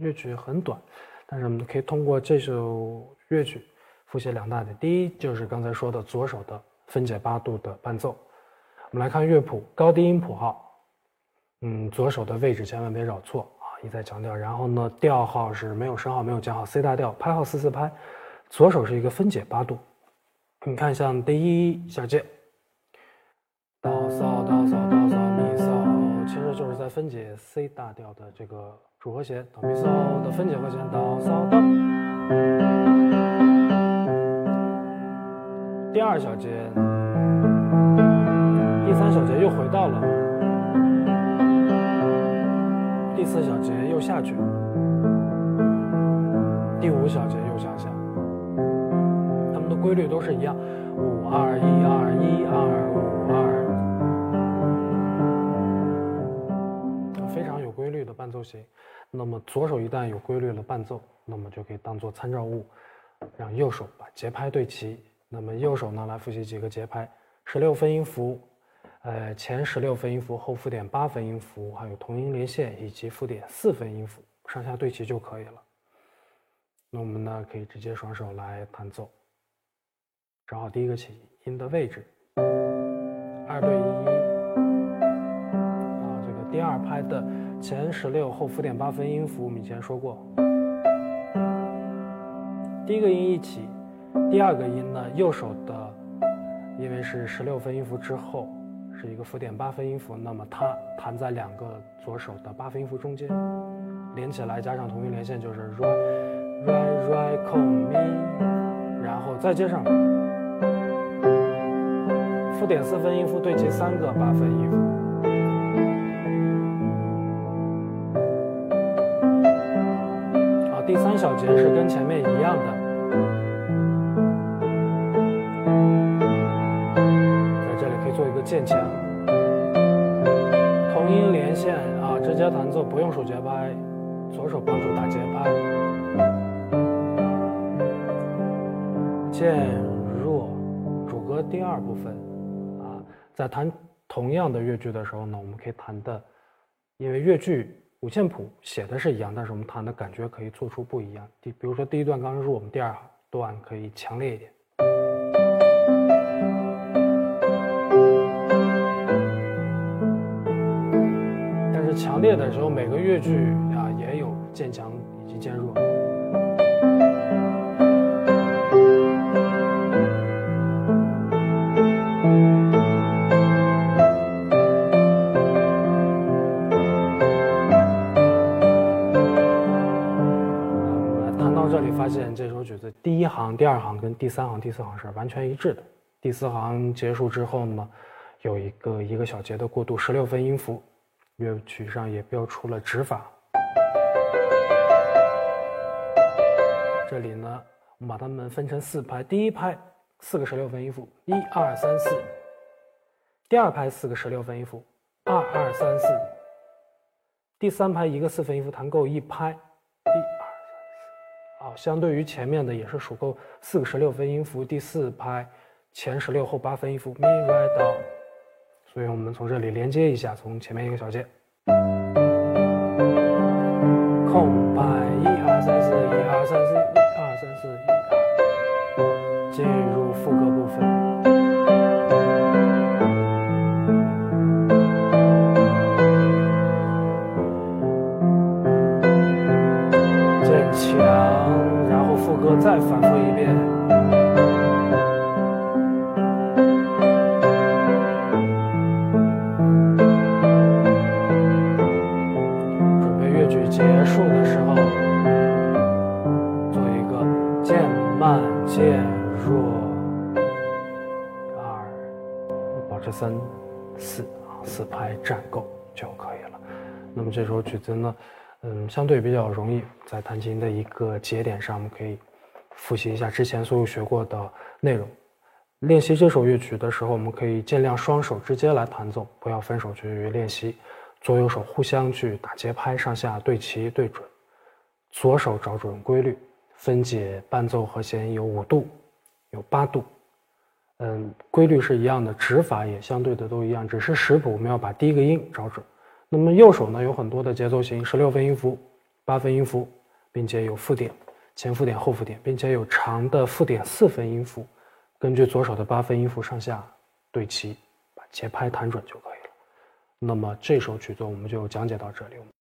乐曲很短，但是我们可以通过这首乐曲复习两大点。第一就是刚才说的左手的分解八度的伴奏。我们来看乐谱，高低音谱号，嗯，左手的位置千万别找错啊，一再强调。然后呢，调号是没有升号，没有降号，C 大调，拍号四四拍。左手是一个分解八度，你看像第一小节，分解 C 大调的这个主和弦，哆咪嗦的分解和弦，哆嗦哆。第二小节，第三小节又回到了，第四小节又下去，第五小节又向下。它们的规律都是一样，五二一二常有规律的伴奏型。那么左手一旦有规律的伴奏，那么就可以当做参照物，让右手把节拍对齐。那么右手呢，来复习几个节拍：十六分音符，呃，前十六分音符，后附点八分音符，还有同音连线以及附点四分音符，上下对齐就可以了。那我们呢，可以直接双手来弹奏。找好第一个起音的位置，二对一。第二拍的前十六后附点八分音符，我们以前说过。第一个音一起，第二个音呢，右手的，因为是十六分音符之后是一个附点八分音符，那么它弹在两个左手的八分音符中间，连起来加上同音连线就是 re re re c o mi，然后再接上。附点四分音符对齐三个八分音符，小节是跟前面一样的，在这里可以做一个渐强，同音连线啊，直接弹奏不用数节拍，左手帮助打节拍，渐弱，主歌第二部分啊。在弹同样的乐句的时候呢，我们可以弹的，因为乐句五线谱写的是一样，但是我们弹的感觉可以做出不一样。第，比如说第一段刚刚入，我们第二段可以强烈一点。但是强烈的时候，每个乐句啊也有渐强以及渐弱。这里发现这首曲子第一行、第二行跟第三行、第四行是完全一致的。第四行结束之后呢，有一个一个小节的过渡，十六分音符，乐曲上也标出了指法。这里呢，我们把它们分成四拍，第一拍四个十六分音符，一二三四；第二拍四个十六分音符，二二三四；第三拍一个四分音符，弹够一拍。啊相对于前面的也是数够四个十六分音符，第四拍前十六后八分音符咪来哆，所以我们从这里连接一下，从前面一个小节，空白一二三四一二三四一二三四一二，进入副歌部分。强，然后副歌再反复一遍，准备乐曲结束的时候，做一个渐慢渐弱，二，保持三四啊，四拍站够就可以了。那么这首曲子呢，嗯，相对比较容易，在弹琴的一个节点上，我们可以。复习一下之前所有学过的内容。练习这首乐曲的时候，我们可以尽量双手直接来弹奏，不要分手去练习。左右手互相去打节拍，上下对齐对准。左手找准规律，分解伴奏和弦有五度，有八度。嗯，规律是一样的，指法也相对的都一样，只是识谱我们要把第一个音找准。那么右手呢，有很多的节奏型，十六分音符，八分音符，并且有附点，前附点、后附点，并且有长的附点四分音符，根据左手的八分音符上下对齐，把节拍弹准就可以了。那么这首曲子我们就讲解到这里。